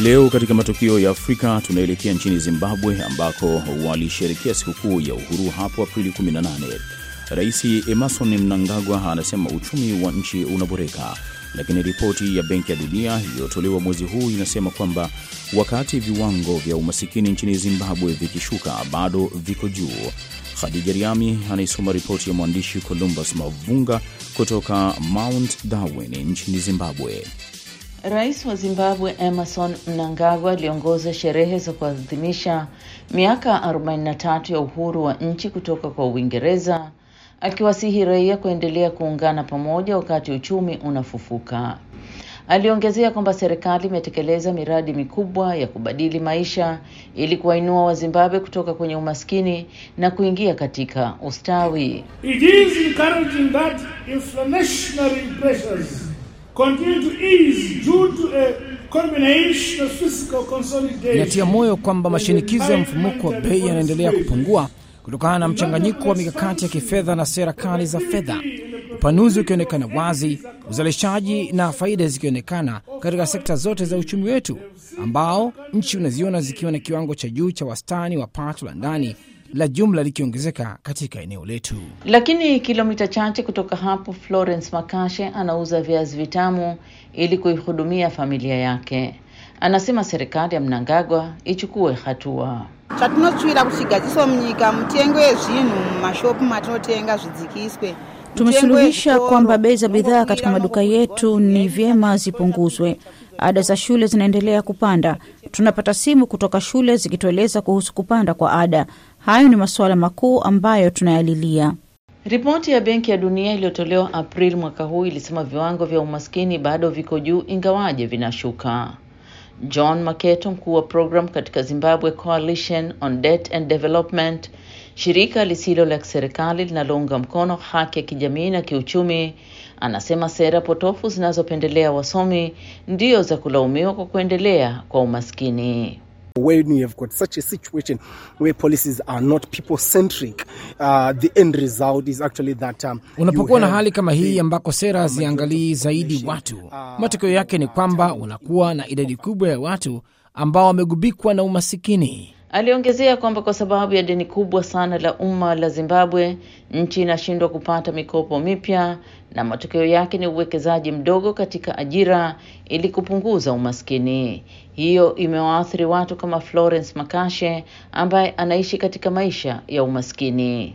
Leo katika matukio ya Afrika tunaelekea nchini Zimbabwe ambako walisherekea sikukuu ya uhuru hapo Aprili 18. Rais Emerson Mnangagwa anasema uchumi wa nchi unaboreka, lakini ripoti ya Benki ya Dunia iliyotolewa mwezi huu inasema kwamba wakati viwango vya umasikini nchini Zimbabwe vikishuka, bado viko juu. Khadija Riami anaisoma ripoti ya mwandishi Columbus Mavunga kutoka Mount Darwin nchini Zimbabwe. Rais wa Zimbabwe Emerson Mnangagwa aliongoza sherehe za kuadhimisha miaka 43 ya uhuru wa nchi kutoka kwa Uingereza, akiwasihi raia kuendelea kuungana pamoja wakati uchumi unafufuka. Aliongezea kwamba serikali imetekeleza miradi mikubwa ya kubadili maisha ili kuwainua Wazimbabwe kutoka kwenye umaskini na kuingia katika ustawi. It is continue to ease due to a combination of fiscal consolidation. Inatia moyo kwamba mashinikizo ya mfumuko wa bei yanaendelea kupungua kutokana na mchanganyiko wa mikakati ya kifedha na sera kali za fedha, upanuzi ukionekana wazi, uzalishaji na faida zikionekana katika sekta zote za uchumi wetu, ambao nchi unaziona zikiwa na kiwango cha juu cha wastani wa pato la ndani la jumla likiongezeka katika eneo letu. Lakini kilomita chache kutoka hapo, Florence Makashe anauza viazi vitamu ili kuihudumia familia yake. Anasema serikali ya Mnangagwa ichukue hatua. zvatinotsvira kuti zvigadziso munyika mutengo yezvinhu mumashopu matinotenga zvidzikiswe Tumesuluhisha kwamba bei za bidhaa katika maduka yetu ni vyema zipunguzwe. Ada za shule zinaendelea kupanda. Tunapata simu kutoka shule zikitueleza kuhusu kupanda kwa ada. Hayo ni masuala makuu ambayo tunayalilia. Ripoti ya Benki ya Dunia iliyotolewa Aprili mwaka huu ilisema viwango vya umaskini bado viko juu ingawaje vinashuka. John Maketo, mkuu wa program katika Zimbabwe Coalition on Debt and Development, shirika lisilo la kiserikali linalounga mkono haki ya kijamii na kiuchumi, anasema sera potofu zinazopendelea wasomi ndio za kulaumiwa kwa kuendelea kwa umaskini. When you have got such a situation where policies are not people centric, uh, the end result is actually that um, Unapokuwa na hali kama hii ambako sera haziangalii zaidi watu, matokeo yake ni kwamba unakuwa na idadi kubwa ya watu ambao wamegubikwa na umasikini. Aliongezea kwamba kwa sababu ya deni kubwa sana la umma la Zimbabwe, nchi inashindwa kupata mikopo mipya na matokeo yake ni uwekezaji mdogo katika ajira ili kupunguza umaskini. Hiyo imewaathiri watu kama Florence Makashe ambaye anaishi katika maisha ya umaskini.